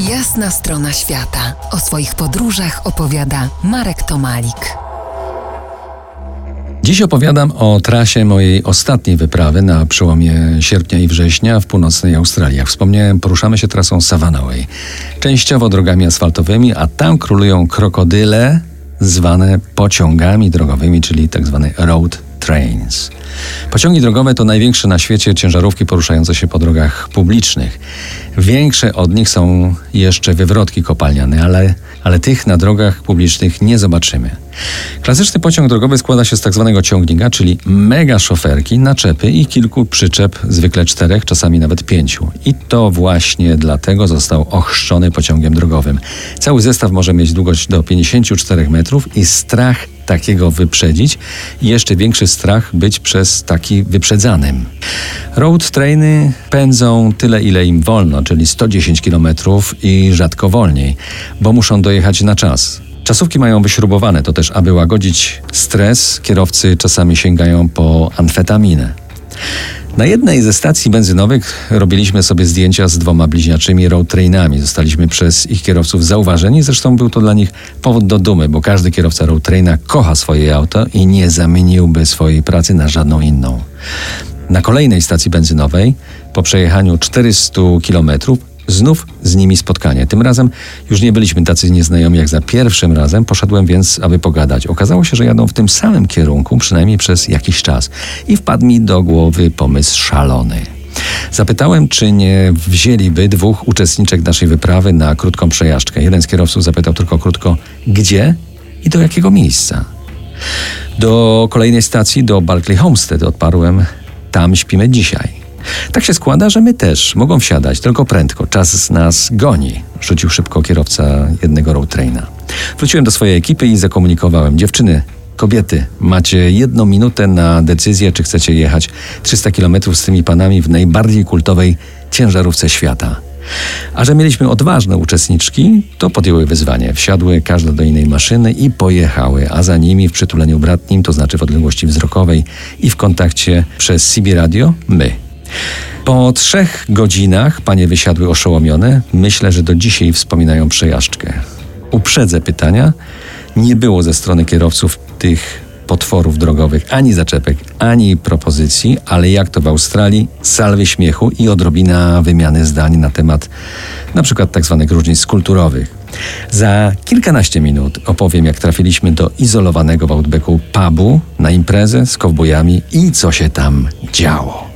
Jasna strona świata. O swoich podróżach opowiada Marek Tomalik. Dziś opowiadam o trasie mojej ostatniej wyprawy na przełomie sierpnia i września w północnej Australii. Jak wspomniałem, poruszamy się trasą Savanaway, częściowo drogami asfaltowymi, a tam królują krokodyle zwane pociągami drogowymi, czyli tak zwane road trains. Pociągi drogowe to największe na świecie ciężarówki poruszające się po drogach publicznych. Większe od nich są jeszcze wywrotki kopalniane, ale, ale tych na drogach publicznych nie zobaczymy. Klasyczny pociąg drogowy składa się z tak zwanego ciągnika, czyli mega szoferki, naczepy i kilku przyczep, zwykle czterech, czasami nawet pięciu. I to właśnie dlatego został ochrzczony pociągiem drogowym. Cały zestaw może mieć długość do 54 metrów i strach takiego wyprzedzić i jeszcze większy strach być przez taki wyprzedzanym. Road trainy pędzą tyle, ile im wolno, czyli 110 km i rzadko wolniej, bo muszą dojechać na czas. Czasówki mają wyśrubowane, to też aby łagodzić stres, kierowcy czasami sięgają po amfetaminę. Na jednej ze stacji benzynowych robiliśmy sobie zdjęcia z dwoma bliźniaczymi road trainami. Zostaliśmy przez ich kierowców zauważeni, zresztą był to dla nich powód do dumy, bo każdy kierowca road traina kocha swoje auto i nie zamieniłby swojej pracy na żadną inną. Na kolejnej stacji benzynowej, po przejechaniu 400 kilometrów, Znów z nimi spotkanie. Tym razem już nie byliśmy tacy nieznajomi jak za pierwszym razem. Poszedłem więc, aby pogadać. Okazało się, że jadą w tym samym kierunku, przynajmniej przez jakiś czas. I wpadł mi do głowy pomysł szalony. Zapytałem, czy nie wzięliby dwóch uczestniczek naszej wyprawy na krótką przejażdżkę. Jeden z kierowców zapytał tylko krótko, gdzie i do jakiego miejsca. Do kolejnej stacji, do Barclay Homestead odparłem, tam śpimy dzisiaj. Tak się składa, że my też mogą wsiadać, tylko prędko. Czas nas goni, rzucił szybko kierowca jednego road traina. Wróciłem do swojej ekipy i zakomunikowałem. Dziewczyny, kobiety, macie jedną minutę na decyzję, czy chcecie jechać 300 km z tymi panami w najbardziej kultowej ciężarówce świata. A że mieliśmy odważne uczestniczki, to podjęły wyzwanie. Wsiadły każda do innej maszyny i pojechały, a za nimi w przytuleniu bratnim, to znaczy w odległości wzrokowej i w kontakcie przez CB Radio, my, po trzech godzinach panie wysiadły oszołomione. Myślę, że do dzisiaj wspominają przejażdżkę. Uprzedzę pytania. Nie było ze strony kierowców tych potworów drogowych ani zaczepek, ani propozycji, ale jak to w Australii, salwy śmiechu i odrobina wymiany zdań na temat na przykład tak różnic kulturowych. Za kilkanaście minut opowiem, jak trafiliśmy do izolowanego w Outbacku pubu na imprezę z kowbojami i co się tam działo.